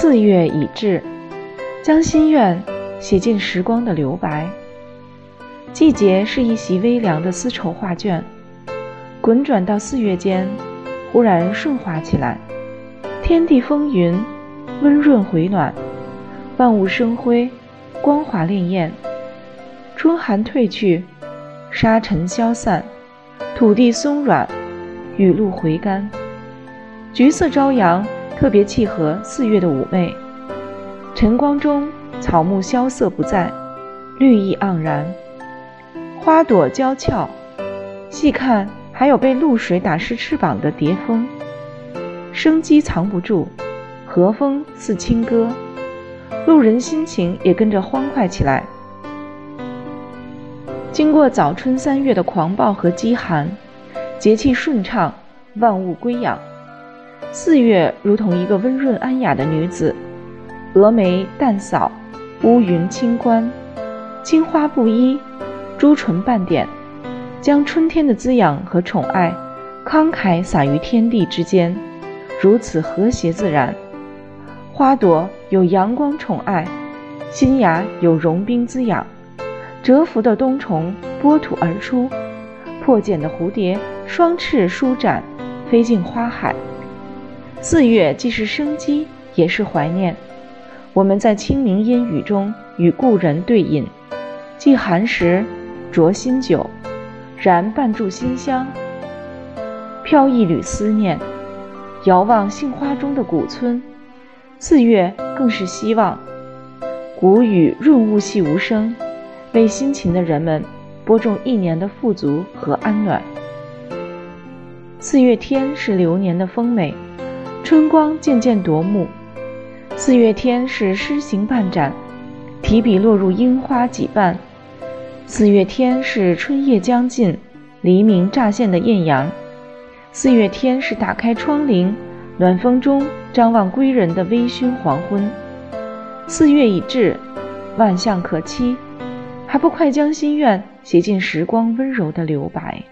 四月已至，将心愿写进时光的留白。季节是一袭微凉的丝绸画卷，滚转到四月间，忽然顺滑起来。天地风云，温润回暖，万物生辉，光华潋滟。春寒褪去，沙尘消散，土地松软，雨露回甘。橘色朝阳。特别契合四月的妩媚，晨光中草木萧瑟不在，绿意盎然，花朵娇俏，细看还有被露水打湿翅膀的蝶蜂，生机藏不住，和风似轻歌，路人心情也跟着欢快起来。经过早春三月的狂暴和饥寒，节气顺畅，万物归养。四月如同一个温润安雅的女子，蛾眉淡扫，乌云轻冠，青花不依，朱唇半点，将春天的滋养和宠爱慷慨洒于天地之间，如此和谐自然。花朵有阳光宠爱，新芽有融冰滋养，蛰伏的冬虫剥土而出，破茧的蝴蝶双翅舒展，飞进花海。四月既是生机，也是怀念。我们在清明烟雨中与故人对饮，既寒食，酌新酒，燃半炷馨香，飘一缕思念。遥望杏花中的古村，四月更是希望。谷雨润物细无声，为辛勤的人们播种一年的富足和安暖。四月天是流年的丰美。春光渐渐夺目，四月天是诗行半展，提笔落入樱花几瓣。四月天是春夜将近，黎明乍现的艳阳。四月天是打开窗棂，暖风中张望归人的微醺黄昏。四月已至，万象可期，还不快将心愿写进时光温柔的留白？